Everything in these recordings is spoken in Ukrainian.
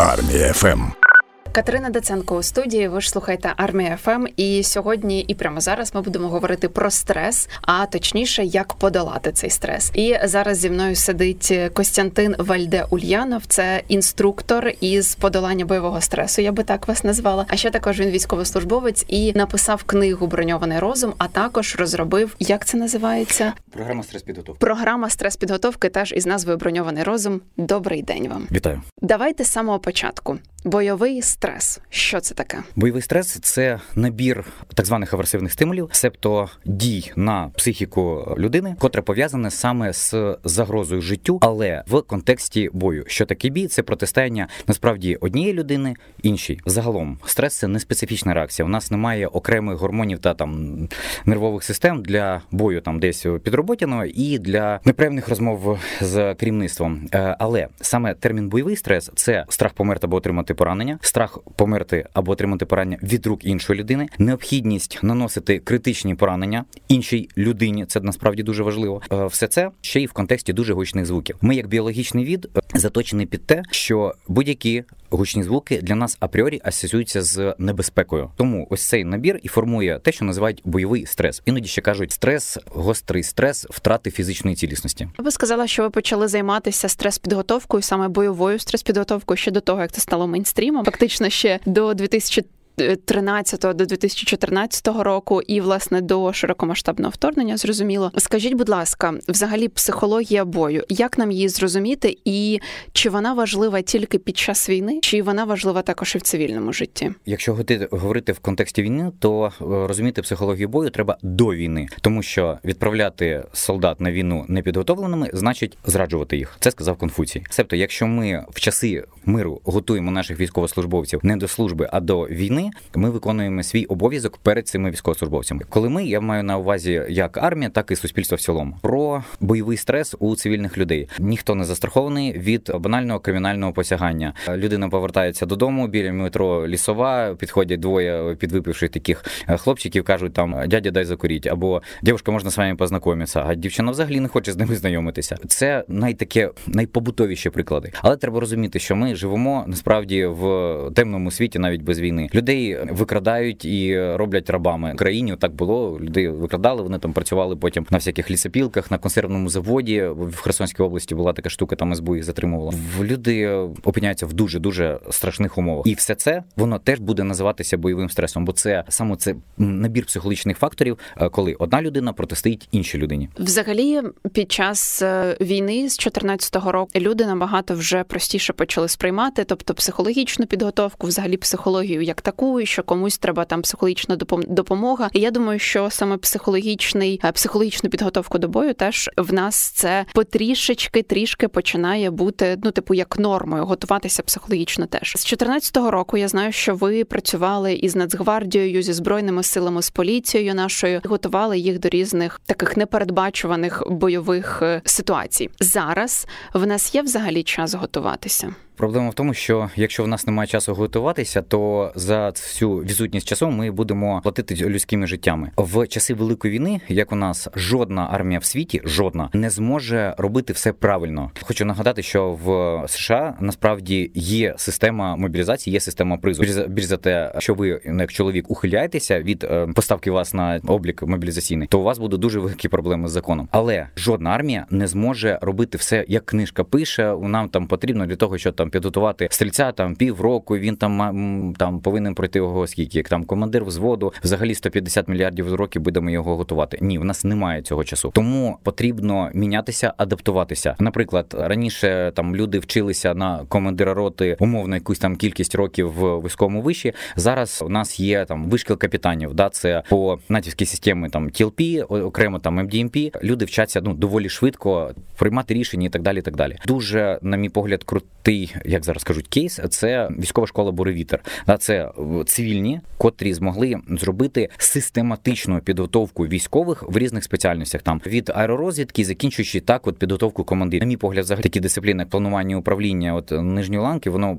Армія ФМ. Катерина Даценко у студії. Ви ж слухаєте армія ФМ. І сьогодні, і прямо зараз ми будемо говорити про стрес, а точніше, як подолати цей стрес. І зараз зі мною сидить Костянтин Вальде Ульянов. Це інструктор із подолання бойового стресу. Я би так вас назвала. А ще також він військовослужбовець і написав книгу Броньований розум. А також розробив як це називається програма стрес підготовки. Програма стрес підготовки теж із назвою Броньований розум. Добрий день вам. Вітаю. Давайте з самого початку. Бойовий стрес. Що це таке? Бойовий стрес це набір так званих аверсивних стимулів, себто дій на психіку людини, котре пов'язане саме з загрозою життю, але в контексті бою. Що таке бій? Це протистояння насправді однієї людини іншій. Загалом стрес це не специфічна реакція. У нас немає окремих гормонів та там нервових систем для бою, там десь підроботяного і для непевних розмов з керівництвом. Е, але саме термін бойовий стрес це страх померти або отримати поранення, страх померти або отримати поранення від рук іншої людини, необхідність наносити критичні поранення іншій людині. Це насправді дуже важливо. Е, все це ще й в контексті дуже гучних звуків. Ми, як біологічний від, е, заточені під те, що будь-які гучні звуки для нас апріорі асоціюються з небезпекою. Тому ось цей набір і формує те, що називають бойовий стрес. Іноді ще кажуть стрес, гострий стрес, втрати фізичної цілісності. Ви сказала, що ви почали займатися стрес-підготовкою, саме бойовою стрес-підготовкою ще до того, як це стало мейнстрімом. Фактично ще до 2000 2013 до 2014 року, і власне до широкомасштабного вторгнення, зрозуміло. Скажіть, будь ласка, взагалі психологія бою, як нам її зрозуміти, і чи вона важлива тільки під час війни, чи вона важлива також і в цивільному житті? Якщо говорити в контексті війни, то е, розуміти психологію бою треба до війни, тому що відправляти солдат на війну непідготовленими значить зраджувати їх. Це сказав Конфуцій. Себто, якщо ми в часи миру готуємо наших військовослужбовців не до служби, а до війни ми виконуємо свій обов'язок перед цими військовослужбовцями. Коли ми я маю на увазі як армія, так і суспільство в цілому про бойовий стрес у цивільних людей. Ніхто не застрахований від банального кримінального посягання. Людина повертається додому біля метро лісова. Підходять двоє підвипивших таких хлопчиків, кажуть там дядя, дай закуріть, або дівчинка можна з вами познайомитися, а дівчина взагалі не хоче з ними знайомитися. Це найтаке найпобутовіші приклади. Але треба розуміти, що ми живемо насправді в темному світі, навіть без війни. Людей людей викрадають і роблять рабами. В країні так було. Людей викрадали. Вони там працювали потім на всяких лісопілках, на консервному заводі. В Херсонській області була така штука, там СБУ їх затримувала. Люди опиняються в дуже дуже страшних умовах, і все це воно теж буде називатися бойовим стресом, бо це саме це набір психологічних факторів, е, коли одна людина протистоїть іншій людині. Взагалі, під час е, війни з 14-го року люди набагато вже простіше почали сприймати, тобто психологічну підготовку, взагалі психологію як таку і що комусь треба там психологічна допомога. І я думаю, що саме психологічний е, психологічну підготовку до бою теж в нас це потрішечки трішки починає бути ну, типу, як нормою готуватися психологічно. Теж з 14-го року я знаю, що ви працювали із Нацгвардією зі збройними силами з поліцією нашою, готували їх до різних таких непередбачуваних бойових е, ситуацій. Зараз в нас є взагалі час готуватися. Проблема в тому, що якщо в нас немає часу готуватися, то за всю відсутність часу ми будемо платити людськими життями в часи великої війни, як у нас жодна армія в світі, жодна не зможе робити все правильно. Хочу нагадати, що в США насправді є система мобілізації, є система призу. Більш за те, що ви як чоловік ухиляєтеся від е, поставки вас на облік мобілізаційний, то у вас будуть дуже великі проблеми з законом. Але жодна армія не зможе робити все, як книжка пише. Нам там потрібно для того, щоб там підготувати стрільця там півроку. Він там там повинен пройти його скільки, як там командир взводу, взагалі 150 мільярдів років будемо його готувати. Ні, в нас немає цього часу. Тому потрібно мінятися, адаптуватися. Наприклад, раніше там люди вчилися на командира роти умовно якусь там кількість років в військовому виші. Зараз у нас є там вишкіл капітанів. Да, це по натівській системі там TLP, окремо там MDMP. Люди вчаться ну доволі швидко приймати рішення і так далі. І так далі. Дуже, на мій погляд, крутий як зараз кажуть, кейс це військова школа Буревітер. Це цивільні, котрі змогли зробити систематичну підготовку військових в різних спеціальностях, там від аеророзвідки, закінчуючи так, от підготовку командирів. На мій погляд, взагалі такі дисципліни, як планування управління, от нижньої ланки, воно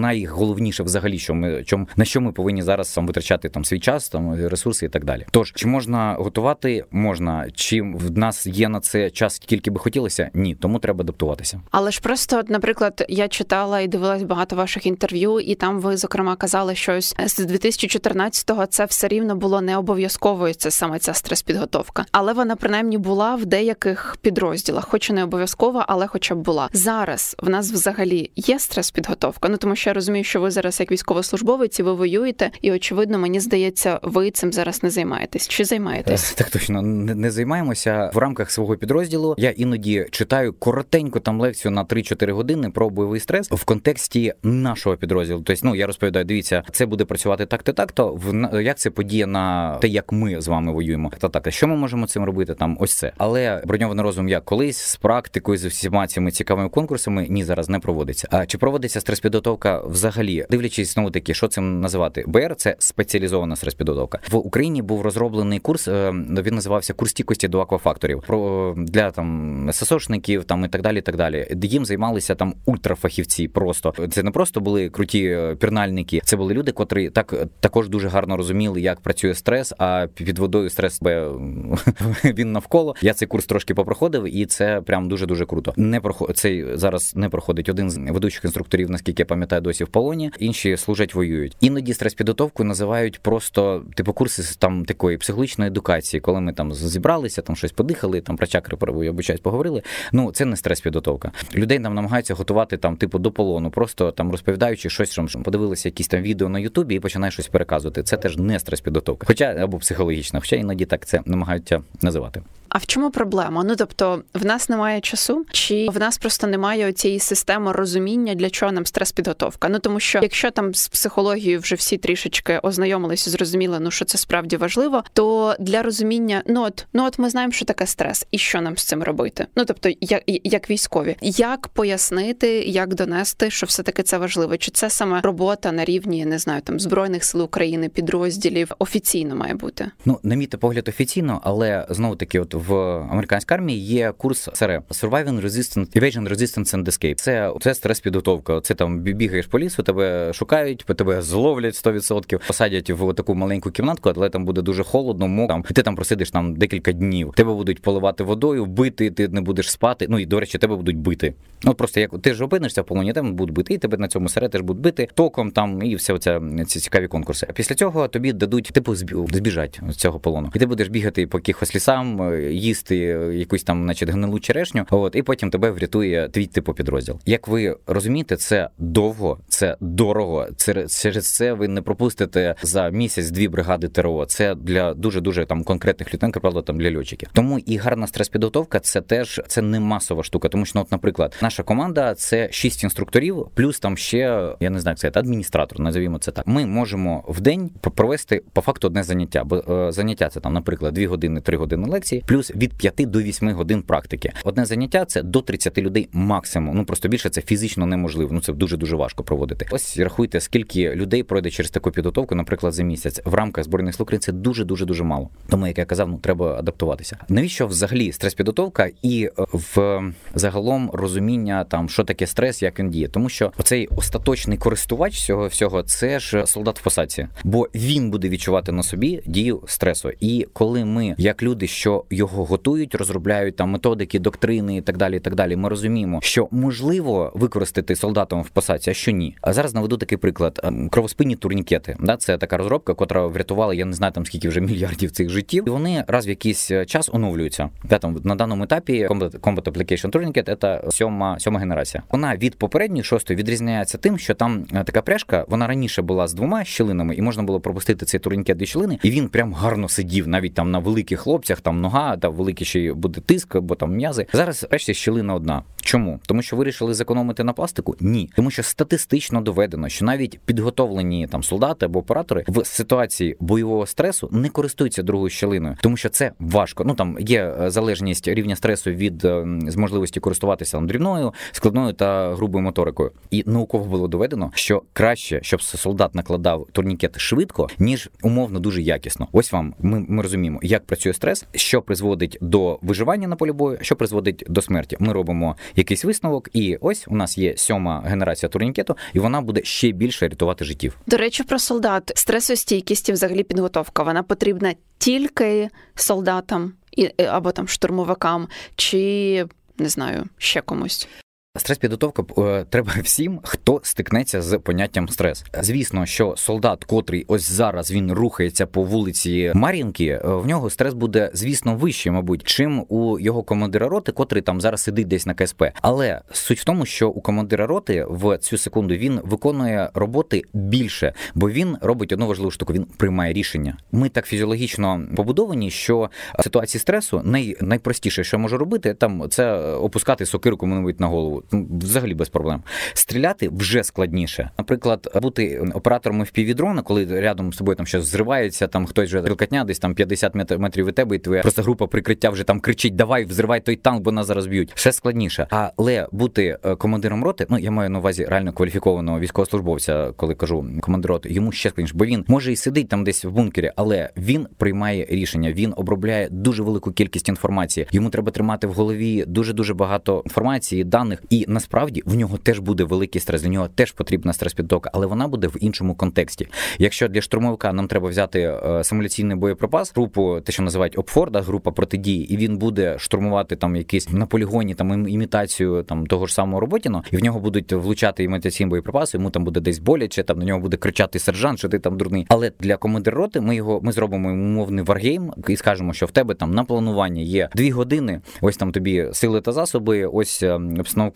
найголовніше взагалі, що ми чому на що ми повинні зараз сам витрачати там свій час, там ресурси і так далі. Тож чи можна готувати? Можна, чи в нас є на це час, тільки би хотілося? Ні, тому треба адаптуватися. Але ж просто, наприклад, я читала і дивилась багато ваших інтерв'ю, і там ви зокрема казали, що ось з 2014-го це все рівно було не обов'язковою. Це саме ця стрес-підготовка, але вона принаймні була в деяких підрозділах, хоч і не обов'язкова, але хоча б була зараз. В нас взагалі є стрес-підготовка. Ну тому що я розумію, що ви зараз як військовослужбовець, ви воюєте, і очевидно, мені здається, ви цим зараз не займаєтесь. Чи займаєтесь? Так точно не займаємося в рамках свого підрозділу. Я іноді читаю коротенько там лекцію на 3-4 години про бойовий стрес в контексті нашого підрозділу. Тобто, ну я розповідаю, дивіться, це буде працювати так-то, так-то. В як це подіє на те, як ми з вами воюємо. Та так, що ми можемо цим робити? Там ось це. Але броньований розум як колись з практикою з всіма цими цікавими конкурсами ні зараз не проводиться. А чи проводиться стрес-підготовка взагалі, дивлячись знову таки, що цим називати? БР це спеціалізована стрес-підготовка. В Україні був розроблений курс. Е, він називався Курс стійкості до аквафакторів. Про для там ССОшників там і так далі. І так далі. Їм займалися там ультрафахівці. Просто це не просто були круті е, пірнальники, це були люди, котрі так також дуже гарно розуміли, як працює стрес. А під водою стрес він навколо. Я цей курс трошки попроходив, і це прям дуже дуже круто. Не проход... цей зараз не проходить один з ведучих інструкторів, наскільки я пам'ятаю, досі в полоні. Інші служать, воюють. Іноді стрес-підготовку називають просто типу курси там такої психологічної едукації, коли ми там зібралися, там щось подихали, там про чакри обучаюсь, поговорили. Ну це не стрес-підготовка. Людей нам намагаються готувати там, типу, до полону, просто там розповідаючи щось, що подивилися якісь там відео на Ютубі і починаєш щось переказувати. Це теж не стрес-підготовка, хоча або психологічна, хоча іноді так це намагаються називати. А в чому проблема? Ну тобто, в нас немає часу, чи в нас просто немає цієї системи розуміння, для чого нам стрес-підготовка? Ну тому що якщо там з психологією вже всі трішечки ознайомилися, зрозуміли, ну що це справді важливо, то для розуміння, ну от ну от ми знаємо, що таке стрес, і що нам з цим робити. Ну тобто, як як військові, як пояснити, як донести, що все таки це важливо? Чи це саме робота на рівні не знаю, там збройних сил України, підрозділів офіційно має бути? Ну на мій погляд офіційно, але знову таки, от в американській армії є курс СРЕ Surviving Resistance, Evasion Resistance and Escape. Це це стрес-підготовка. Це там бігаєш по лісу, тебе шукають, тебе зловлять 100%, посадять в таку маленьку кімнатку, але там буде дуже холодно, мок, там, і ти там просидиш там декілька днів. Тебе будуть поливати водою, бити, ти не будеш спати. Ну і до речі, тебе будуть бити. Ну просто як ти ж опинишся в полоні, тебе будуть бити, і тебе на цьому сере теж будуть бити током там і все оця ці цікаві конкурси. А Після цього тобі дадуть типу збіжать з цього полону, і ти будеш бігати по якихось лісам, їсти якусь там, значить, гнилу черешню. От і потім тебе врятує твій типу підрозділ. Як ви розумієте, це довго, це дорого. Це через це ви не пропустите за місяць дві бригади ТРО. Це для дуже дуже там конкретних людей, правда, там для льотчиків. Тому і гарна стрес-підготовка це теж це не масова штука. Тому що, ну, от, наприклад, наша команда це шість інструкторів, плюс там ще я не знаю, як це адміністратор. Називімо це так. Ми можемо в день провести по факту одне заняття. Бо е, заняття це там, наприклад, дві години, три години лекції, плюс від 5 до 8 годин практики. Одне заняття це до 30 людей максимум. Ну просто більше це фізично неможливо. Ну це дуже дуже важко проводити. Ось рахуйте, скільки людей пройде через таку підготовку, наприклад, за місяць в рамках збройних сил України це дуже дуже дуже мало. Тому як я казав, ну треба адаптуватися. Навіщо взагалі стрес-підготовка і е, в загалом розуміння там, що таке стрес, як він діє, тому що оцей остаточний користувач цього всього це ж солдат в посадці, бо він буде відчувати на собі дію стресу. І коли ми, як люди, що його готують, розробляють там методики, доктрини і так далі. і так далі. Ми розуміємо, що можливо використати солдатом в посадці, а що ні. А зараз наведу такий приклад: ем, кровоспинні турнікети. Да, це така розробка, котра врятувала, я не знаю там скільки вже мільярдів цих життів. І вони раз в якийсь е, час оновлюються. Да, там на даному етапі Combat Application Tourniquet – це сьома сьома генерація. Вона від попередньої шостої відрізняється тим, що там е, така пряжка, вона раніше була з двома щілинами, і можна було пропустити цей турнікет до щілини, і він прям гарно сидів, навіть там на великих хлопцях, там нога та великі ще буде тиск, бо там м'язи. Зараз решті щілина одна. Чому? Тому що вирішили зекономити на пластику? Ні, тому що статистично доведено, що навіть підготовлені там солдати або оператори в ситуації бойового стресу не користуються другою щілиною, тому що це важко. Ну там є е, залежність рівня стресу від е, з можливості користуватися там, дрібною, складною та грубою моторикою. І науково було доведено, що краще, щоб солдат накладав турнікет швидко, ніж умовно дуже якісно. Ось вам ми, ми розуміємо, як працює стрес, що призводить до виживання на полі бою, що призводить до смерті. Ми робимо якийсь висновок, і ось у нас є сьома генерація турнікету, і вона буде ще більше рятувати життів. До речі, про солдат стресостійкість і взагалі підготовка. Вона потрібна тільки солдатам і або там штурмовикам, чи не знаю ще комусь. Стрес-підготовка е, треба всім, хто стикнеться з поняттям стрес. Звісно, що солдат, котрий ось зараз він рухається по вулиці Мар'їнки, е, в нього стрес буде, звісно, вищий, мабуть, чим у його командира роти, котрий там зараз сидить десь на КСП. Але суть в тому, що у командира роти в цю секунду він виконує роботи більше, бо він робить одну важливу штуку. Він приймає рішення. Ми так фізіологічно побудовані, що в ситуації стресу най, найпростіше, що може робити, там це опускати сокиру кому-небудь на голову. Взагалі без проблем. Стріляти вже складніше. Наприклад, бути оператором FPV-дрона, коли рядом з тобою там щось зривається, там хтось вже стрілкатня, десь там 50 метрів від тебе, і твоя просто група прикриття вже там кричить: Давай, взривай той танк, бо нас зараз б'ють. Ще складніше. Але бути е, командиром роти, ну я маю на увазі реально кваліфікованого військовослужбовця, коли кажу командир роти, йому ще складніше, бо він може і сидить там десь в бункері, але він приймає рішення. Він обробляє дуже велику кількість інформації. Йому треба тримати в голові дуже дуже багато інформації, даних і насправді в нього теж буде великий стрес. Для нього теж потрібна стрес-підготовка, але вона буде в іншому контексті. Якщо для штурмовика нам треба взяти е, симуляційний боєприпас, групу, те, що називають обфорда, група протидії, і він буде штурмувати там якийсь на полігоні там імітацію там того ж самого роботіно, і в нього будуть влучати імітаційні боєприпаси, йому там буде десь боляче, там на нього буде кричати сержант, що ти там дурний. Але для командира роти ми його ми зробимо умовний варгейм і скажемо, що в тебе там на планування є дві години. Ось там тобі сили та засоби, ось е,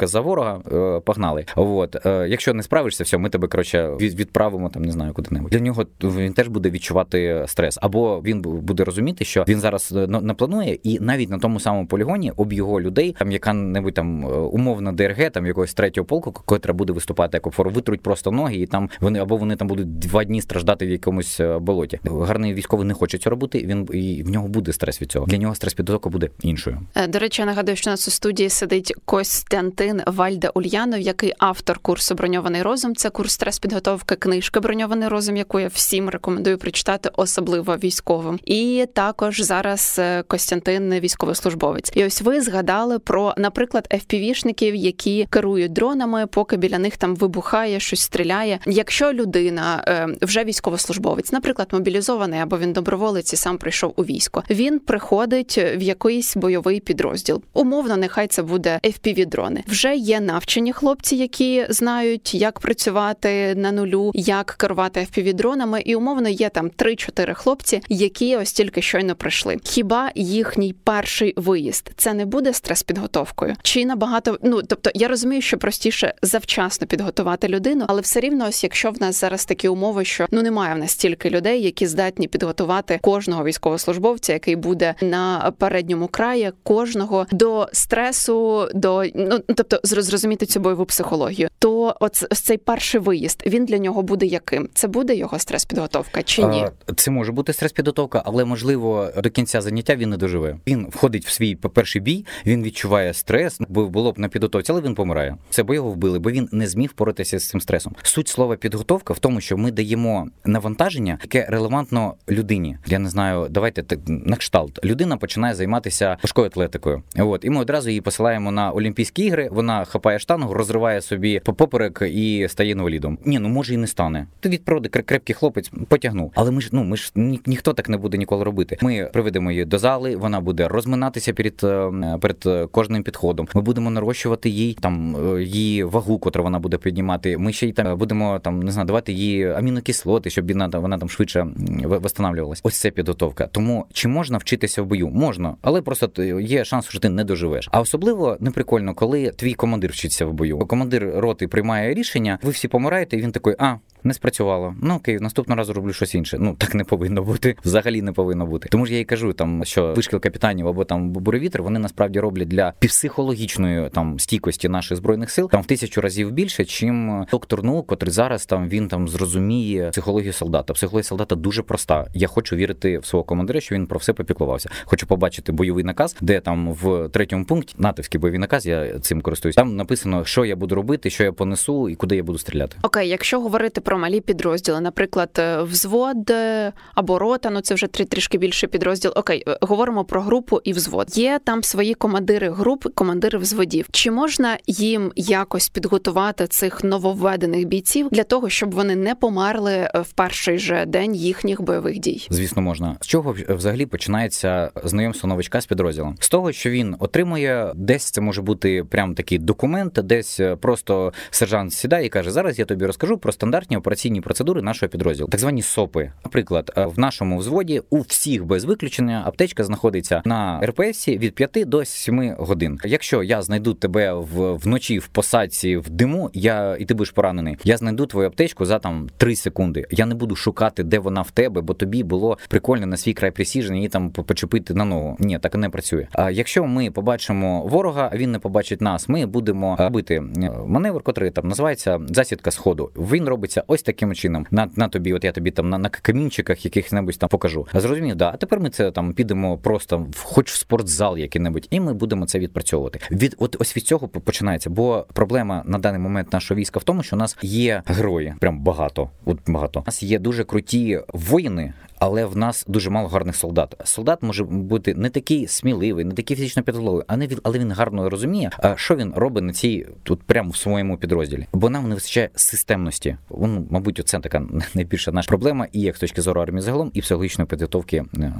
обстановка за ворога е, погнали. От е, якщо не справишся, все, ми тебе коротше відправимо там, не знаю, куди-небудь. Для нього він теж буде відчувати стрес, або він буде розуміти, що він зараз е, напланує, і навіть на тому самому полігоні об його людей, там яка-небудь там умовна ДРГ, там якогось третього полку, котра буде виступати як опору, витруть просто ноги, і там вони або вони там будуть два дні страждати в якомусь болоті. Гарний військовий не хоче цього робити. Він і в нього буде стрес від цього. Для нього стрес підготовка буде іншою. До речі, я нагадую, що у нас у студії сидить Костянтин Вальда Ульянов, який автор курсу Броньований розум. Це курс стрес-підготовки, книжка Броньований розум, яку я всім рекомендую прочитати, особливо військовим. І також зараз е, Костянтин військовослужбовець. І ось ви згадали про, наприклад, FPV-шників, які керують дронами, поки біля них там вибухає, щось стріляє. Якщо людина е, вже військовослужбовець, наприклад, мобілізований або він доброволець і сам прийшов у військо, він приходить в якийсь бойовий підрозділ. Умовно, нехай це буде FPV-дрони. Вже є навчені хлопці, які знають, як працювати на нулю, як керувати FPV-дронами, і умовно є там 3-4 хлопці, які ось тільки щойно прийшли. Хіба їхній перший виїзд це не буде стрес-підготовкою? Чи набагато ну тобто я розумію, що простіше завчасно підготувати людину, але все рівно, ось якщо в нас зараз такі умови, що ну немає в нас стільки людей, які здатні підготувати кожного військовослужбовця, який буде на передньому краї, кожного до стресу, до ну тобто зрозуміти цю бойову психологію, то ось цей перший виїзд він для нього буде яким? Це буде його стрес-підготовка чи ні? Це може бути стрес-підготовка, але можливо до кінця заняття він не доживе. Він входить в свій перший бій, він відчуває стрес, бо було б на підготовці, але він помирає. Це бо його вбили, бо він не зміг боротися з цим стресом. Суть слова підготовка в тому, що ми даємо навантаження, яке релевантно людині. Я не знаю, давайте так на кшталт. Людина починає займатися важкою атлетикою. От і ми одразу її посилаємо на Олімпійські ігри. Вона хапає штангу, розриває собі поперек і стає інвалідом. Ні, ну може і не стане. Ти від природи крепкий хлопець потягнув. Але ми ж ну ми ж ні, ніхто так не буде ніколи робити. Ми приведемо її до зали. Вона буде розминатися перед е, перед кожним підходом. Ми будемо нарощувати їй там е, її вагу, котру вона буде піднімати. Ми ще й там будемо там не знаю, давати їй амінокислоти, щоб вона вона там швидше восстанавливалась. Ось це підготовка. Тому чи можна вчитися в бою? Можна, але просто є шанс, що ти не доживеш. А особливо неприкольно, коли твій командир вчиться в бою. Командир роти приймає рішення, ви всі помираєте, і він такий, а не спрацювало. Ну окей, наступного разу роблю щось інше. Ну так не повинно бути. Взагалі не повинно бути. Тому ж я й кажу, там що вишкіл капітанів або там буревітер, вони насправді роблять для психологічної там стійкості наших збройних сил там в тисячу разів більше, чим доктор наук, котрий зараз там він там зрозуміє психологію солдата. Психологія солдата дуже проста. Я хочу вірити в свого командира, що він про все попіклувався. Хочу побачити бойовий наказ, де там в третьому пункті натовський бойовий наказ. Я цим користуюсь. Там написано, що я буду робити, що я понесу і куди я буду стріляти. Окей, якщо говорити про про малі підрозділи, наприклад, е, взвод е, або рота, ну це вже три трішки більший підрозділ. Окей, е, говоримо про групу і взвод. Є там свої командири груп, командири взводів. Чи можна їм якось підготувати цих нововведених бійців для того, щоб вони не померли в перший же день їхніх бойових дій? Звісно, можна з чого взагалі починається знайомство новичка з підрозділом? З того, що він отримує десь це може бути прям такий документ, десь просто сержант сідає і каже: Зараз я тобі розкажу про стандартні операційні процедури нашого підрозділу, так звані СОПи. Наприклад, в нашому взводі у всіх без виключення аптечка знаходиться на РПС від 5 до 7 годин. Якщо я знайду тебе в вночі в посадці в диму, я і ти будеш поранений, я знайду твою аптечку за там 3 секунди. Я не буду шукати, де вона в тебе, бо тобі було прикольно на свій край присіження і там почепити на ногу. Ні, так не працює. А якщо ми побачимо ворога, він не побачить нас. Ми будемо робити маневр, котрий там називається засідка сходу. Він робиться ось таким чином. На на тобі, от я тобі там на на камінчиках яких-небудь там покажу. Зрозумів, да. А тепер ми це там підемо просто в хоч в спортзал який-небудь, і ми будемо це відпрацьовувати. Від от ось від цього починається. Бо проблема на даний момент нашого війська в тому, що у нас є герої, прям багато. От багато. У нас є дуже круті воїни, але в нас дуже мало гарних солдат. Солдат може бути не такий сміливий, не такий фізично підготовлений, а не він, але він гарно розуміє, що він робить на цій тут прямо в своєму підрозділі. Бо нам не вистачає системності. Вон, мабуть, це така найбільша наша проблема, і як з точки зору армії загалом, і психологічної підготовки е,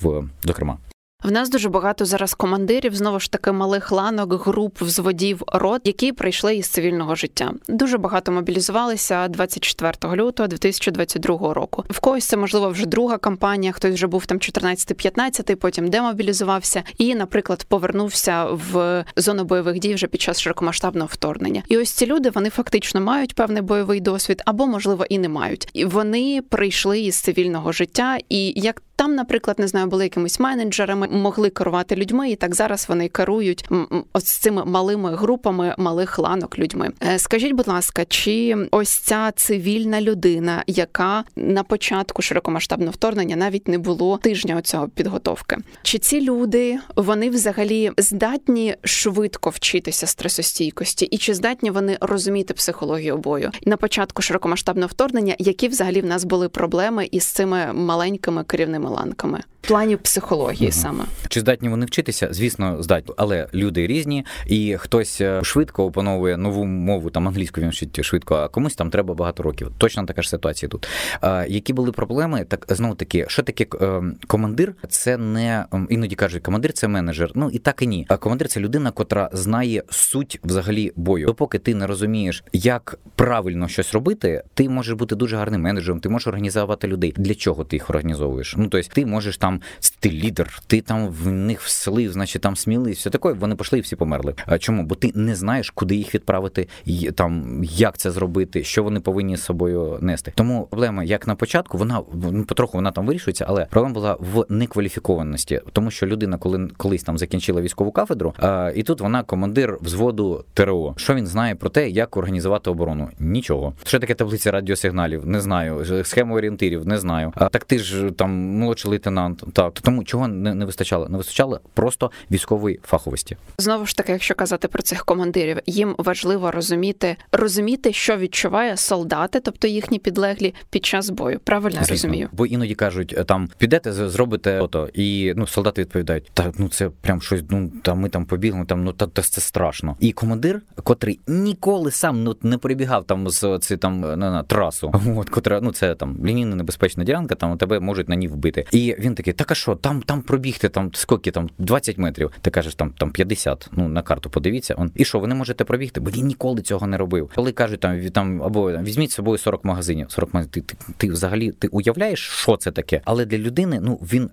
в зокрема. В нас дуже багато зараз командирів, знову ж таки, малих ланок, груп, взводів, рот, які прийшли із цивільного життя. Дуже багато мобілізувалися 24 лютого 2022 року. В когось це можливо вже друга кампанія. Хтось вже був там 14-15, потім демобілізувався і, наприклад, повернувся в зону бойових дій вже під час широкомасштабного вторгнення. І ось ці люди вони фактично мають певний бойовий досвід або, можливо, і не мають. І вони прийшли із цивільного життя, і як там, наприклад, не знаю, були якимись менеджерами, могли керувати людьми, і так зараз вони керують ось цими малими групами малих ланок людьми. Е, скажіть, будь ласка, чи ось ця цивільна людина, яка на початку широкомасштабного вторгнення навіть не було тижня оцього підготовки? Чи ці люди вони взагалі здатні швидко вчитися стресостійкості, і чи здатні вони розуміти психологію бою на початку широкомасштабного вторгнення? Які взагалі в нас були проблеми із цими маленькими керівними? Ланками в плані психології угу. саме. Чи здатні вони вчитися? Звісно, здатні, але люди різні, і хтось е, швидко опановує нову мову, там англійську він вчить швидко, а комусь там треба багато років. Точно така ж ситуація тут. А, Які були проблеми? Так знову таки, що таке е, командир? Це не іноді кажуть, командир це менеджер. Ну і так і ні. А командир це людина, котра знає суть взагалі бою. Допоки ти не розумієш, як правильно щось робити, ти можеш бути дуже гарним менеджером, ти можеш організувати людей. Для чого ти їх організовуєш? Ну тобто ти можеш там ти лідер, ти там в них вселив, значить там сміли, все таке. Вони пішли і всі померли. А чому? Бо ти не знаєш, куди їх відправити, там як це зробити, що вони повинні з собою нести. Тому проблема, як на початку, вона ну, потроху вона там вирішується, але проблема була в некваліфікованості, тому що людина, коли колись там закінчила військову кафедру, а, і тут вона командир взводу ТРО. Що він знає про те, як організувати оборону? Нічого. Що таке таблиця радіосигналів? Не знаю. Схему орієнтирів, не знаю. А так ти ж там молодший лейтенант. Так тому чого не, не вистачало? Не вистачало просто військової фаховості. Знову ж таки, якщо казати про цих командирів, їм важливо розуміти, розуміти, що відчуває солдати, тобто їхні підлеглі під час бою. Правильно Звісно. розумію? Бо іноді кажуть, е, там підете, зробите ото, і ну солдати відповідають: та ну це прям щось. Ну там ми там побігли, там ну та, та це страшно. І командир, котрий ніколи сам ну не перебігав там з ці там на, на трасу, от котра ну це там лінійна небезпечна ділянка, там тебе можуть на ній вбити. І він такий, так а що, там там пробігти, там скільки там 20 метрів. Ти кажеш, там там 50, Ну на карту подивіться. Он і що, ви не можете пробігти? Бо він ніколи цього не робив. Коли кажуть, там там або візьміть з собою 40 магазинів. 40 магазинів. Ти, ти, ти взагалі ти уявляєш, що це таке? Але для людини, ну він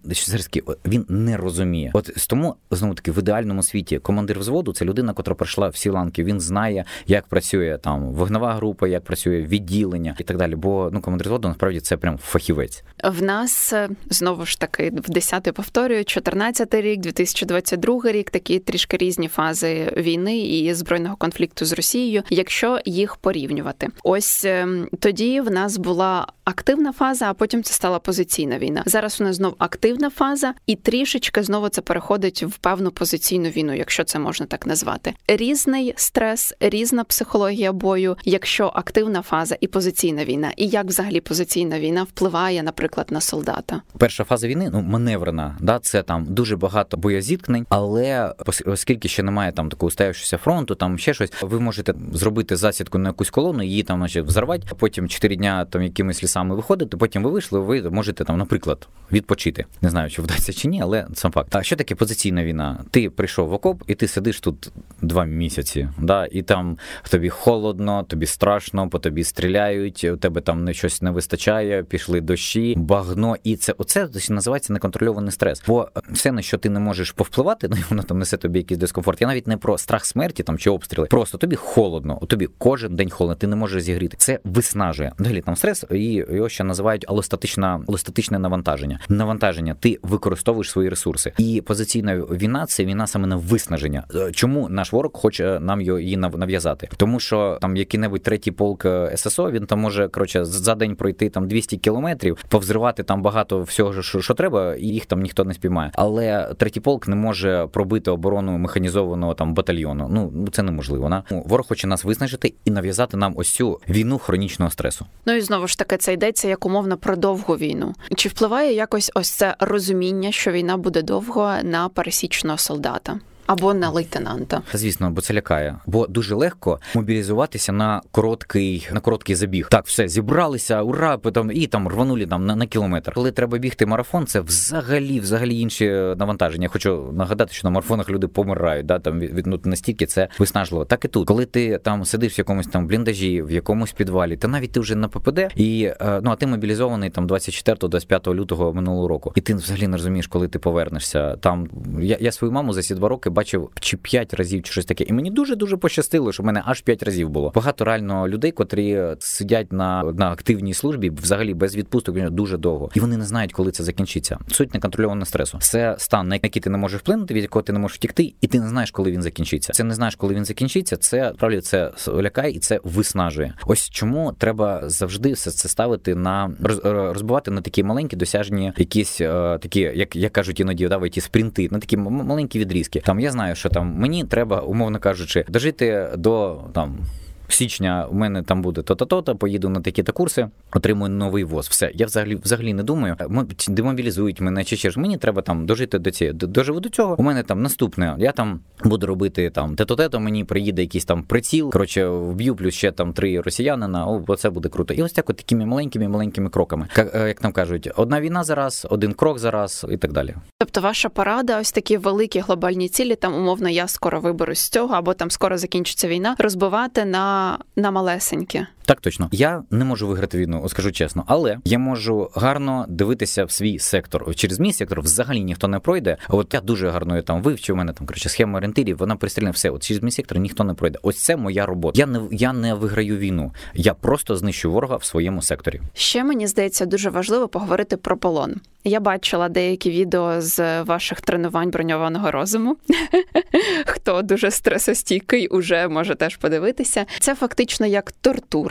він не розуміє. От тому знову таки в ідеальному світі командир взводу це людина, котра пройшла всі ланки. Він знає, як працює там вогнева група, як працює відділення і так далі. Бо ну командир взводу насправді це прям фахівець. В нас знову ж таки в 10 повторюю, 14 рік, 2022 рік, такі трішки різні фази війни і збройного конфлікту з Росією, якщо їх порівнювати. Ось ем, тоді в нас була активна фаза, а потім це стала позиційна війна. Зараз у нас знов активна фаза, і трішечки знову це переходить в певну позиційну війну, якщо це можна так назвати. Різний стрес, різна психологія бою, якщо активна фаза і позиційна війна, і як взагалі позиційна війна впливає, наприклад, на солдата. Перша фаза війни ну маневрена, да це там дуже багато боєзіткнень, але оскільки ще немає там такого стоявшогося фронту, там ще щось, ви можете зробити засідку на якусь колону, її там значить, взорвати, потім чотири дня там якимись лісами виходити. Потім ви вийшли. Ви можете там, наприклад, відпочити. Не знаю, чи вдасться чи ні, але сам факт. А що таке позиційна війна? Ти прийшов в окоп, і ти сидиш тут два місяці, да, і там тобі холодно, тобі страшно, по тобі стріляють, у тебе там не щось не вистачає, пішли дощі, багно, і це оце називається неконтрольований стрес. Бо все на що ти не можеш повпливати, ну воно там несе тобі якийсь дискомфорт. Я навіть не про страх смерті там чи обстріли. Просто тобі холодно, тобі кожен день холодно, ти не можеш зігріти. Це виснажує. Взагалі там стрес, і його ще називають алостатична, алостатичне навантаження. Навантаження, ти використовуєш свої ресурси. І позиційна війна це війна саме на виснаження. Е, чому наш ворог хоче нам її нав'язати? Тому що там який-небудь третій полк е, ССО він там може коротше за день пройти там 200 кілометрів, повзривати там багато всього, що, що треба, і їх там ніхто не спіймає. Але третій полк не може пробити оборону механізованого там батальйону. Ну це неможливо. На ну, ворог хоче нас визначити і нав'язати нам ось цю війну хронічного стресу. Ну і знову ж таки це йдеться як умовно про довгу війну. Чи впливає якось ось це розуміння, що війна буде довго на пересічного солдата? Або на лейтенанта, звісно, бо це лякає, бо дуже легко мобілізуватися на короткий на короткий забіг. Так, все зібралися, ура, потім і там рванули там на, на кілометр. Коли треба бігти марафон, це взагалі, взагалі інші навантаження. Хочу нагадати, що на марафонах люди помирають. Да, там від ну, настільки це виснажливо. Так і тут, коли ти там сидиш в якомусь там бліндажі, в якомусь підвалі, та навіть ти вже на ППД, і е, ну а ти мобілізований там 24-25 лютого минулого року, і ти взагалі не розумієш, коли ти повернешся. Там я, я свою маму за ці два роки бачив чи п'ять разів, чи щось таке. І мені дуже дуже пощастило, що в мене аж п'ять разів було. Багато реально людей, котрі сидять на на активній службі, взагалі без відпусток дуже довго, і вони не знають, коли це закінчиться. Суть неконтрольованого стресу. Це стан, на який ти не можеш вплинути, від якого ти не можеш втікти, і ти не знаєш, коли він закінчиться. Це не знаєш, коли він закінчиться. Це справді це лякає і це виснажує. Ось чому треба завжди все це ставити на розбивати на такі маленькі досяжні, якісь е, такі, як як кажуть іноді, да, ті спринти, на такі маленькі відрізки. Там я знаю, що там мені треба, умовно кажучи, дожити до там січня у мене там буде то-то, то-то, поїду на такі-то курси, отримую новий воз. Все. Я взагалі взагалі не думаю, демобілізують мене чи ще ж мені треба там дожити до цієї. Доживу до цього. У мене там наступне. Я там буду робити там те-то-те-то, мені приїде якийсь там приціл. Коротше, вб'ю плюс ще там три росіянина. О, це буде круто. І ось так от такими маленькими маленькими кроками. Як, як нам кажуть, одна війна зараз, один крок зараз і так далі. Тобто, ваша порада, ось такі великі глобальні цілі, там умовно я скоро виберусь з цього, або там скоро закінчиться війна, розбивати на на малесеньке. Так точно. Я не можу виграти війну, скажу чесно, але я можу гарно дивитися в свій сектор. Через мій сектор взагалі ніхто не пройде. От я дуже гарно там вивчив. У мене там коротше, схема орієнтирів, вона пристрільна все. От через мій сектор ніхто не пройде. Ось це моя робота. Я не я не виграю війну. Я просто знищу ворога в своєму секторі. Ще мені здається дуже важливо поговорити про полон. Я бачила деякі відео з ваших тренувань броньованого розуму. Хто дуже стресостійкий, уже може теж подивитися. Це фактично як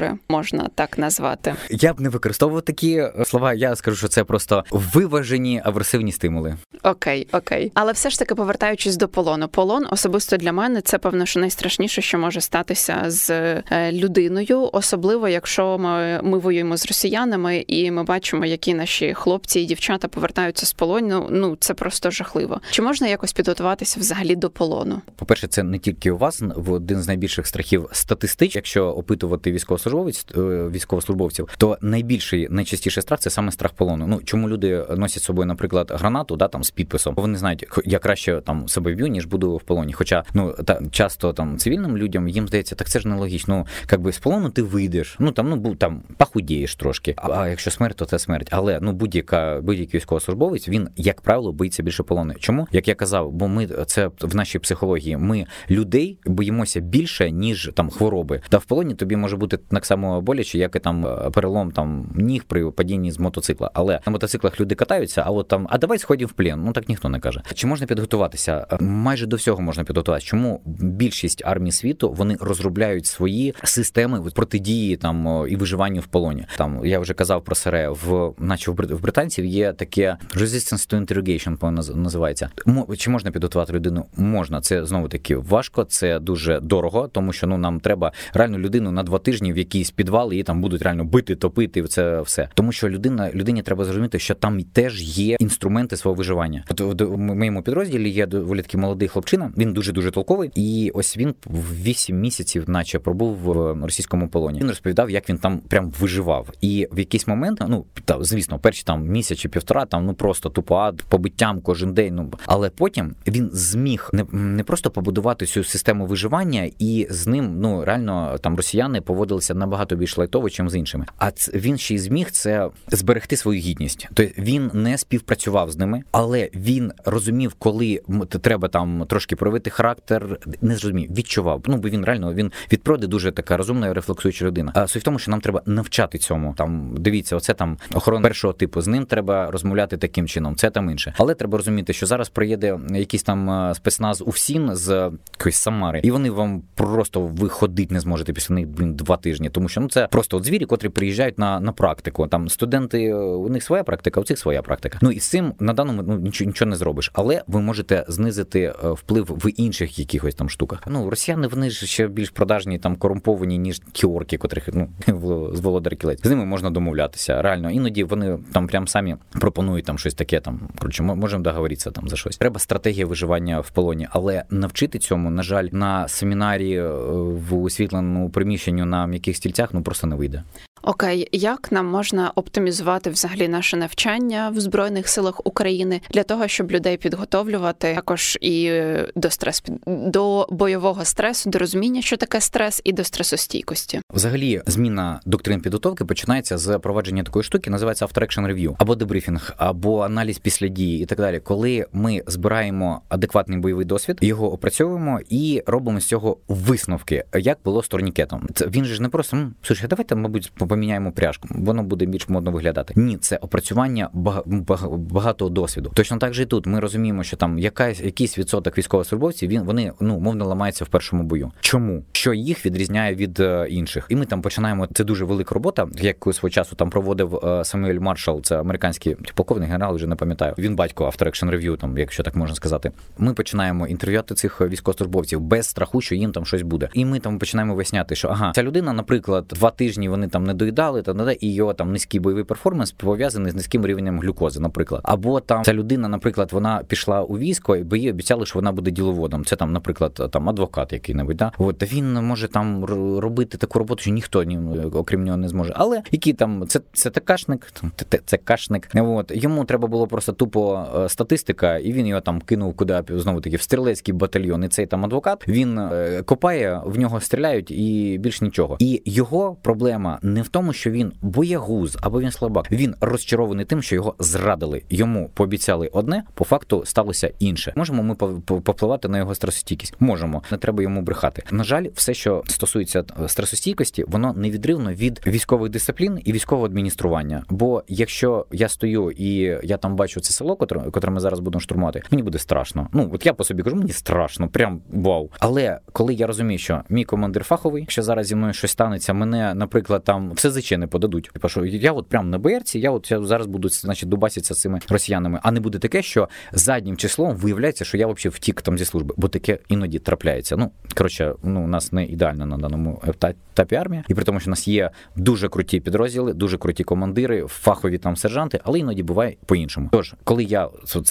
тортури, можна так назвати. Я б не використовував такі слова. Я скажу, що це просто виважені агресивні стимули. Окей, окей, але все ж таки повертаючись до полону, полон особисто для мене це певно, що найстрашніше, що може статися з е, людиною, особливо якщо ми, ми воюємо з росіянами, і ми бачимо, які наші хлопці і дівчата повертаються з полону. Ну це просто жахливо. Чи можна якось підготуватися взагалі до полону? По перше, це не тільки у вас в один з найбільших страхів статистич. Якщо опитувати військовослужбовець е, військовослужбовців, то найбільший найчастіший страх це саме страх полону. Ну чому люди носять з собою, наприклад, гранату, да там з підписом. Вони знають, я краще там себе вб'ю, ніж буду в полоні. Хоча ну та часто там цивільним людям їм здається, так це ж нелогічно. Ну, якби з полону ти вийдеш. Ну там ну там похудієш трошки. А, а якщо смерть, то це смерть. Але ну будь-яка будь-який військовослужбовець, він як правило боїться більше полону. Чому як я казав, бо ми це в нашій психології. Ми людей боїмося більше ніж там хвороби. Та в полоні тобі може бути на так само боляче, як і там е, перелом там ніг при падінні з мотоцикла. Але на мотоциклах люди катаються, а от там, а давай сходимо в плен. Ну так ніхто не каже. Чи можна підготуватися? Майже до всього можна підготуватися. Чому більшість армій світу вони розробляють свої системи протидії там і виживанню в полоні? Там я вже казав про СРЕ, в наче в британців є таке resistance to interrogation, називається. Чи можна підготувати людину? Можна. Це знову таки важко, це дуже дорого, тому що ну нам треба реально людину на два тижні в якийсь підвал, і там будуть реально бити, топити. Це все. Тому що людина людині треба зрозуміти, що там теж є інструменти свого виживання. От в моєму підрозділі є доволі такий молодий хлопчина. Він дуже дуже толковий, і ось він в 8 місяців, наче пробув в російському полоні. Він розповідав, як він там прям виживав. І в якийсь момент, ну та звісно, перші там місяць чи півтора, там ну просто тупо ад, побиттям кожен день. Ну але потім він зміг не не просто побудувати цю систему виживання, і з ним ну реально там росіяни поводилися набагато більш лайтово, чим з іншими. А він ще й зміг це зберегти свою гідність. Тобто він не співпрацював з ними, але він розумів, коли треба там трошки проявити характер, не зрозумів, відчував. Ну бо він реально він від природи дуже така розумна і рефлексуюча людина. А суть в тому, що нам треба навчати цьому. Там дивіться, оце там охорона першого типу. З ним треба розмовляти таким чином. Це там інше. Але треба розуміти, що зараз приїде якийсь там е, спецназ УФСІН з якоїсь Самари, і вони вам просто виходить не зможете після них блін два тижні, тому що ну це просто от звірі, котрі приїжджають на на практику. Там студенти у них своя практика, у цих своя практика. Ну і з цим на даному ну нічого нічого не зробиш, але ви можете знизити е, вплив в інших якихось там штуках. Ну росіяни вони ж ще більш продажні там корумповані, ніж ті орки, котрих ну з володар кілець. З ними можна домовлятися. Реально іноді вони там прям самі пропонують там щось таке. Там коротше, можемо договоритися там за щось. Треба стратегія виживання в полоні, але навчити цьому, на жаль, на семінарі е, в освітленому приміщенню на м'яких стільцях ну просто не вийде. Окей, як нам можна оптимізувати взагалі наше навчання в збройних силах України для того, щоб людей підготовлювати також і до стрес до бойового стресу, до розуміння, що таке стрес, і до стресостійкості? Взагалі, зміна доктрин підготовки починається з провадження такої штуки, називається After Action Review, або дебрифінг, або аналіз після дії, і так далі. Коли ми збираємо адекватний бойовий досвід, його опрацьовуємо і робимо з цього висновки, як було з турнікетом. Це він же ж не просто слушай, давайте, мабуть, поміняємо пряжку, воно буде більш модно виглядати. Ні, це опрацювання багатого досвіду. Точно так же і тут ми розуміємо, що там якась якийсь відсоток військовослужбовців він вони ну мовно ламаються в першому бою. Чому що їх відрізняє від е, інших? І ми там починаємо. Це дуже велика робота, яку свого часу там проводив е, Самуель Маршал, це американський полковник генерал, вже не пам'ятаю. Він батько After Action Review, там, якщо так можна сказати. Ми починаємо інтерв'ювати цих військовослужбовців без страху, що їм там щось буде. І ми там починаємо виясняти, що ага, ця людина, наприклад, два тижні вони там не доїдали, та і його там низький бойовий перформанс пов'язаний з низьким рівнем глюкози, наприклад. Або там ця людина, наприклад, вона пішла у військо, і їй обіцяли, що вона буде діловодом. Це там, наприклад, там адвокат який-небудь. Да? От він може там робити таку роботу, що ніхто ні, окрім нього не зможе. Але який там це це такашник, це кашник. От йому треба було просто тупо е, статистика, і він його там кинув куди знову таки в стрілецький батальйон. І цей там адвокат він е, копає, в нього стріляють і більш нічого. І його проблема не в тому, що він боягуз або він слабак. Він розчарований тим, що його зрадили. Йому пообіцяли одне, по факту сталося інше. Можемо ми попливати на його стресостійкість? Можемо, не треба йому брехати. На жаль, все, що стосується е, стресостійкості, воно невідривно від військових дисциплін і військового адміністрування. Бо якщо я стою і я там бачу це село, котре, котре ми зараз будемо штурмувати, мені буде страшно. Ну от я по собі кажу, мені страшно, прям вау. Але коли я розумію, що мій командир фаховий, що зараз зі мною щось станеться, мене, наприклад, там все ЗЧ не подадуть. Типа, що я от прям на БРці, я от я зараз буду значить, дубаситися з цими росіянами, а не буде таке, що заднім числом виявляється, що я взагалі втік там зі служби, бо таке іноді трапляється. Ну коротше, ну у нас не ідеально на даному етапі армія, і при тому, що у нас є дуже круті підрозділи, дуже круті командири, фахові там сержанти, але іноді буває по-іншому. Тож, коли я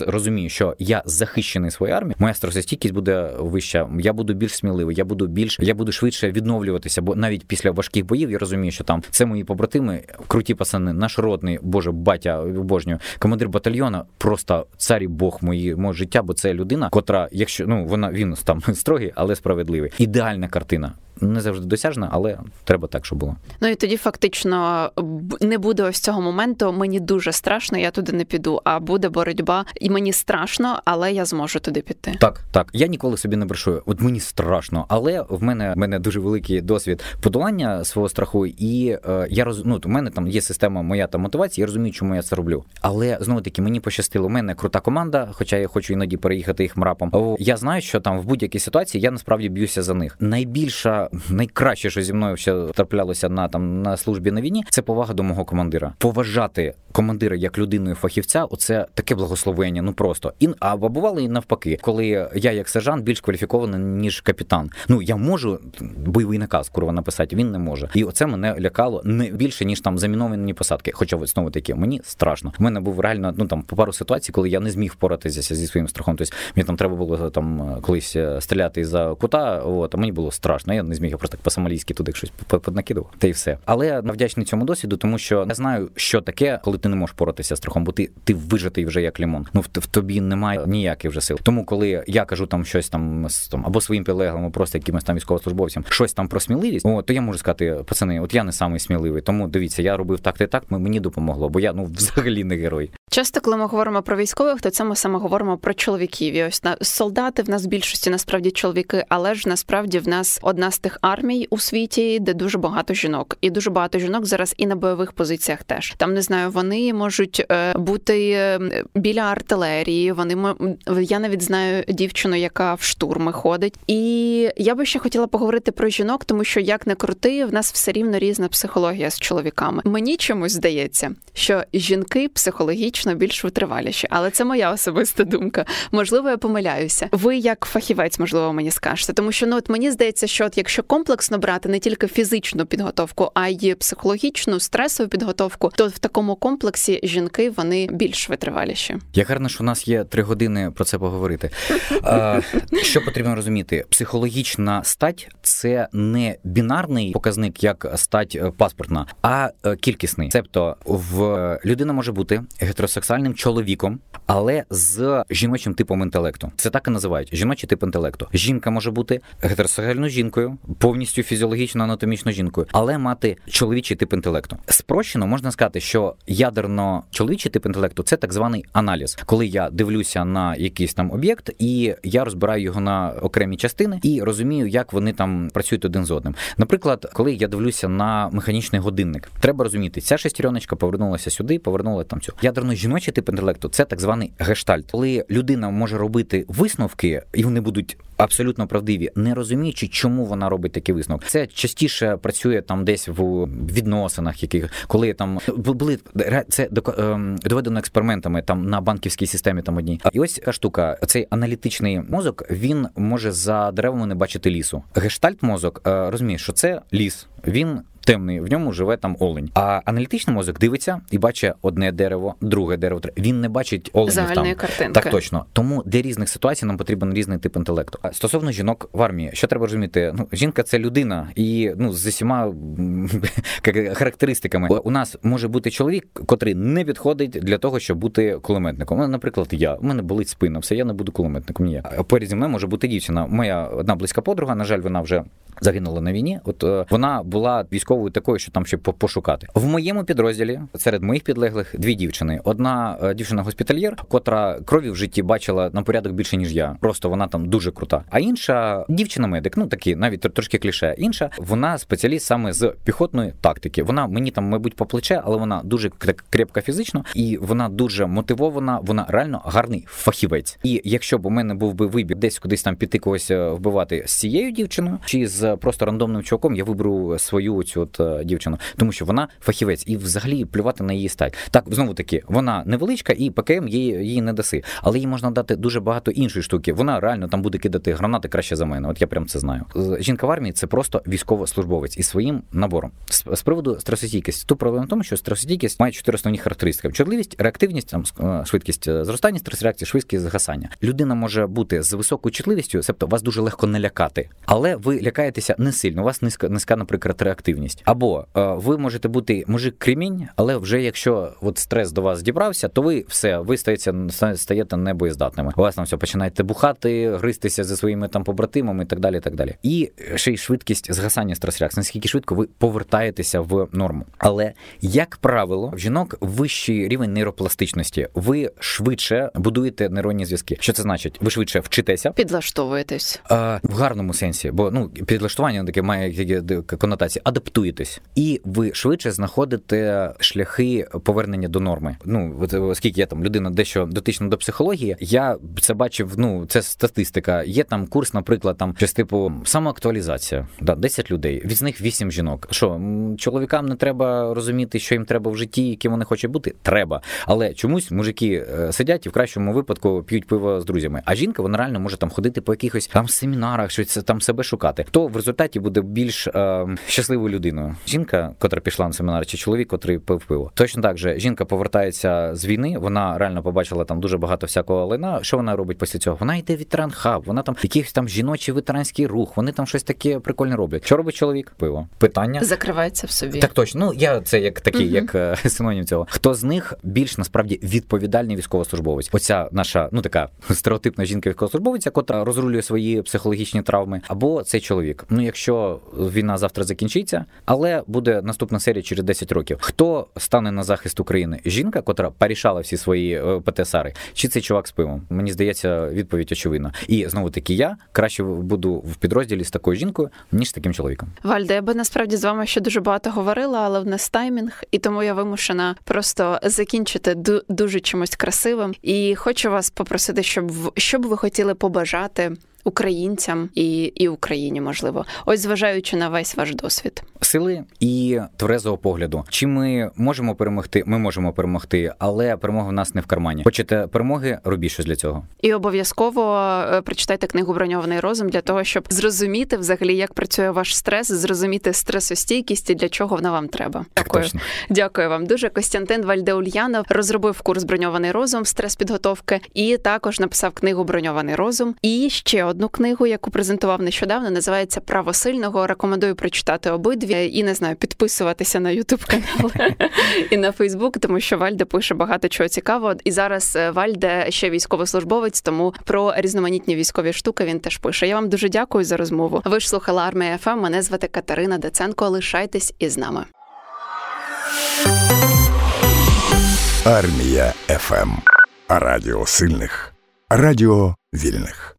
розумію, що я захищений своєю армією, моя стресостійкість буде вища. Я буду більш сміливий, я буду більш, я буду швидше відновлюватися, бо навіть після важких боїв я розумію, що там це це мої побратими, круті пацани, наш родний, боже, батя обожнюю, командир батальйона, просто цар і Бог мої мого життя, бо це людина, котра, якщо ну вона він там строгий, але справедливий. Ідеальна картина не завжди досяжна, але треба так, щоб було. Ну і тоді фактично не буде ось цього моменту. Мені дуже страшно, я туди не піду. А буде боротьба, і мені страшно, але я зможу туди піти. Так, так. Я ніколи собі не брешу. От мені страшно, але в мене в мене дуже великий досвід подолання свого страху, і е, я роз... ну, у мене там є система моя та мотивація. Я розумію, чому я це роблю. Але знову таки мені пощастило. У мене крута команда, хоча я хочу іноді переїхати їх мрапом. Я знаю, що там в будь-якій ситуації я насправді б'юся за них. Найбільша найкраще, що зі мною ще траплялося на там на службі на війні, це повага до мого командира. Поважати командира як людину і фахівця, оце таке благословення. Ну просто і а бувало і навпаки, коли я як сержант більш кваліфікований ніж капітан. Ну я можу бойовий наказ курва написати. Він не може, і оце мене лякало не більше ніж там заміновані посадки. Хоча знову таки мені страшно. У мене був реально ну там по пару ситуацій, коли я не зміг впоратися зі своїм страхом. Тобто мені там треба було там колись е, стріляти за кута. От а мені було страшно. Я не зміг я просто так по-сомалійськи туди щось поднакидував. Та й все. Але я вдячний цьому досвіду, тому що не знаю, що таке, коли ти не можеш боротися страхом, бо ти ти вижитий вже як лімон. Ну в, в тобі немає ніяких вже сил. Тому, коли я кажу там щось там там або своїм підлеглим, або просто якимось там військовослужбовцям, щось там про сміливість, о, то я можу сказати, пацани, от я не самий сміливий. Тому дивіться, я робив так та так, мені допомогло, бо я ну взагалі не герой. Часто, коли ми говоримо про військових, то це ми саме говоримо про чоловіків. І Ось на солдати в нас в більшості насправді чоловіки, але ж насправді в нас одна з тих армій у світі, де дуже багато жінок, і дуже багато жінок зараз і на бойових позиціях теж там не знаю. Вони можуть е, бути біля артилерії. Вони я навіть знаю дівчину, яка в штурми ходить. І я би ще хотіла поговорити про жінок, тому що як не крути, в нас все рівно різна психологія з чоловіками. Мені чомусь здається, що жінки психологічно більш витриваліші, але це моя особиста думка. Можливо, я помиляюся. Ви як фахівець, можливо, мені скажете, тому що ну от мені здається, що от якщо комплексно брати не тільки фізичну підготовку, а й психологічну стресову підготовку, то в такому комплексі жінки вони більш витриваліші. Як гарно, що у нас є три години про це поговорити. Що потрібно розуміти? Психологічна стать це не бінарний показник, як стать паспортна, а е, кількісний. Тобто в людина може бути гетеросексуальним чоловіком, але з жіночим типом інтелекту. Це так і називають жіночий тип інтелекту. Жінка може бути гетеросексуальною жінкою, повністю фізіологічно анатомічно жінкою, але мати чоловічий тип інтелекту. Спрощено можна сказати, що ядерно чоловічий тип інтелекту це так званий аналіз, коли я дивлюся на якийсь там об'єкт, і я розбираю його на окремі частини і розумію, як вони там працюють один з одним. Наприклад, коли я дивлюся на механічний годинник, треба розуміти, ця шестереночка повернулася сюди, повернула там цю ядерно жіночий тип інтелекту. Це так званий гештальт, коли людина може робити висновки, і вони будуть абсолютно правдиві, не розуміючи, чому вона робить такі висновки. Це частіше працює там десь в відносинах, яких коли там були це ем, доведено експериментами там на банківській системі. Там одній. І ось така штука, цей аналітичний мозок він може за деревами не бачити лісу. Гештальт мозок е, розуміє, що це ліс. Він темний, в ньому живе там олень. А аналітичний мозок дивиться і бачить одне дерево, друге дерево. Він не бачить оленів Загальної там. картинки. Так точно. Тому для різних ситуацій нам потрібен різний тип інтелекту. Стосовно жінок в армії, що треба розуміти? Ну, жінка це людина, і ну з усіма характеристиками. У нас може бути чоловік, котрий не підходить для того, щоб бути кулеметником. Ну, наприклад, я у мене болить спина, все я не буду кулеметником. Ніяк. Поряд зі мною може бути дівчина. Моя одна близька подруга. На жаль, вона вже загинула на війні. От е, вона була військовою такою, що там ще пошукати в моєму підрозділі. Серед моїх підлеглих дві дівчини. Одна е, дівчина госпітальєр, котра крові в житті бачила на порядок більше ніж я. Просто вона там дуже крута. А інша дівчина-медик, ну такі навіть трошки кліше. Інша вона спеціаліст саме з піхотної тактики. Вона мені там, мабуть, по плече, але вона дуже крепка фізично і вона дуже мотивована. Вона реально гарний фахівець. І якщо б у мене був би вибір десь кудись там піти когось е, вбивати з цією дівчиною чи з просто рандомним чуваком я виберу свою цю от е, дівчину, тому що вона фахівець і взагалі плювати на її стать. Так знову таки, вона невеличка і ПКМ її, її не даси, але їй можна дати дуже багато іншої штуки. Вона реально там буде кидати гранати краще за мене. От я прям це знаю. Жінка в армії це просто військовослужбовець із своїм набором. З, з приводу стресостійкості. Тут проблема в тому, що стресостійкість має чотири основні характеристики: чутливість, реактивність, там е, швидкість е, зростання, стрес реакції, швидкість згасання. Людина може бути з високою чутливістю, себто вас дуже легко не лякати, але ви лякаєте рухатися не сильно. У вас низька, низька, наприклад, реактивність. Відповідальність. Або е, ви можете бути мужик кремінь, але вже якщо от стрес до вас дібрався, то ви все ви стаєте, стаєте небоєздатними. У вас там все починаєте бухати, гристися зі своїми там побратимами і так далі. І так далі. І ще й швидкість згасання стрес-реакції, наскільки швидко ви повертаєтеся в норму. Але як правило, в жінок вищий рівень нейропластичності. Ви швидше будуєте нейронні зв'язки. Що це значить? Ви швидше вчитеся, підлаштовуєтесь а, в гарному сенсі, бо ну підлаштування таке має конотації, адаптуєтесь, і ви швидше знаходите шляхи повернення до норми. Ну оскільки я там людина дещо дотична до психології, я це бачив. Ну це статистика. Є там курс, наприклад, там щось типу самоактуалізація. Да, 10 людей, від них 8 жінок. Що чоловікам не треба розуміти, що їм треба в житті, яким вони хочуть бути? Треба. Але чомусь мужики е, сидять і в кращому випадку п'ють пиво з друзями. А жінка вона реально може там ходити по якихось там семінарах, щось там себе шукати. Хто в результаті буде більш е, щасливою людиною? Жінка, котра пішла на семінар, чи чоловік, котрий пив пиво. Точно так же жінка повертається з війни. Вона реально побачила там дуже багато всякого лайна. Що вона робить після цього? Вона йде ветеран хаб, вона там якийсь там жіночий ветеранський рух. Вони там щось таке прикольне роблять. Що робить чоловік? Пиво. Питання закривається в собі. Так точно. Ну я це як такий, uh як е, синонім цього. Хто з них більш насправді відповідальний військовослужбовець? Оця наша ну така стереотипна жінка військовослужбовиця, котра розрулює свої психологічні травми, або цей чоловік. Ну якщо війна завтра закінчиться, але буде наступна серія через 10 років. Хто стане на захист України? Жінка, котра порішала всі свої е, ПТСАри, чи цей чувак з пивом? Мені здається, відповідь очевидна. І знову таки я краще буду в підрозділі з такою жінкою, ніж з таким чоловіком. Вальде, я би насправді з вами ще дуже багато говорила, але в нас таймінг, і тому я вимушена просто закінчити дуже чимось красивим. І хочу вас попросити, щоб що б ви хотіли побажати українцям і і Україні, можливо, ось зважаючи на весь ваш досвід, сили і тверезого погляду. Чи ми можемо перемогти? Ми можемо перемогти, але перемога в нас не в кармані. Хочете перемоги? Робіть щось для цього. І обов'язково е, прочитайте книгу Броньований розум для того, щоб зрозуміти взагалі, як працює ваш стрес, зрозуміти стресостійкість і для чого вона вам треба. Так, Дякую. Точно. Дякую вам дуже. Костянтин Вальде Ульянов розробив курс Броньований розум, стрес підготовки і також написав книгу Броньований розум. І ще одну книгу, яку презентував нещодавно, називається Право сильного. Рекомендую прочитати обидві і не знаю, підписуватися на Ютуб канал і на Фейсбук, тому що Вальде пише багато чого цікавого. І зараз е, Вальде ще військовослужбовець, тому про різноманітні військові штуки він теж пише. Я вам дуже дякую за розмову. Ви ж слухали армія ФМ. Мене звати Катерина Даценко. Лишайтесь із нами. Армія ФМ. Радіо сильних. Радіо вільних.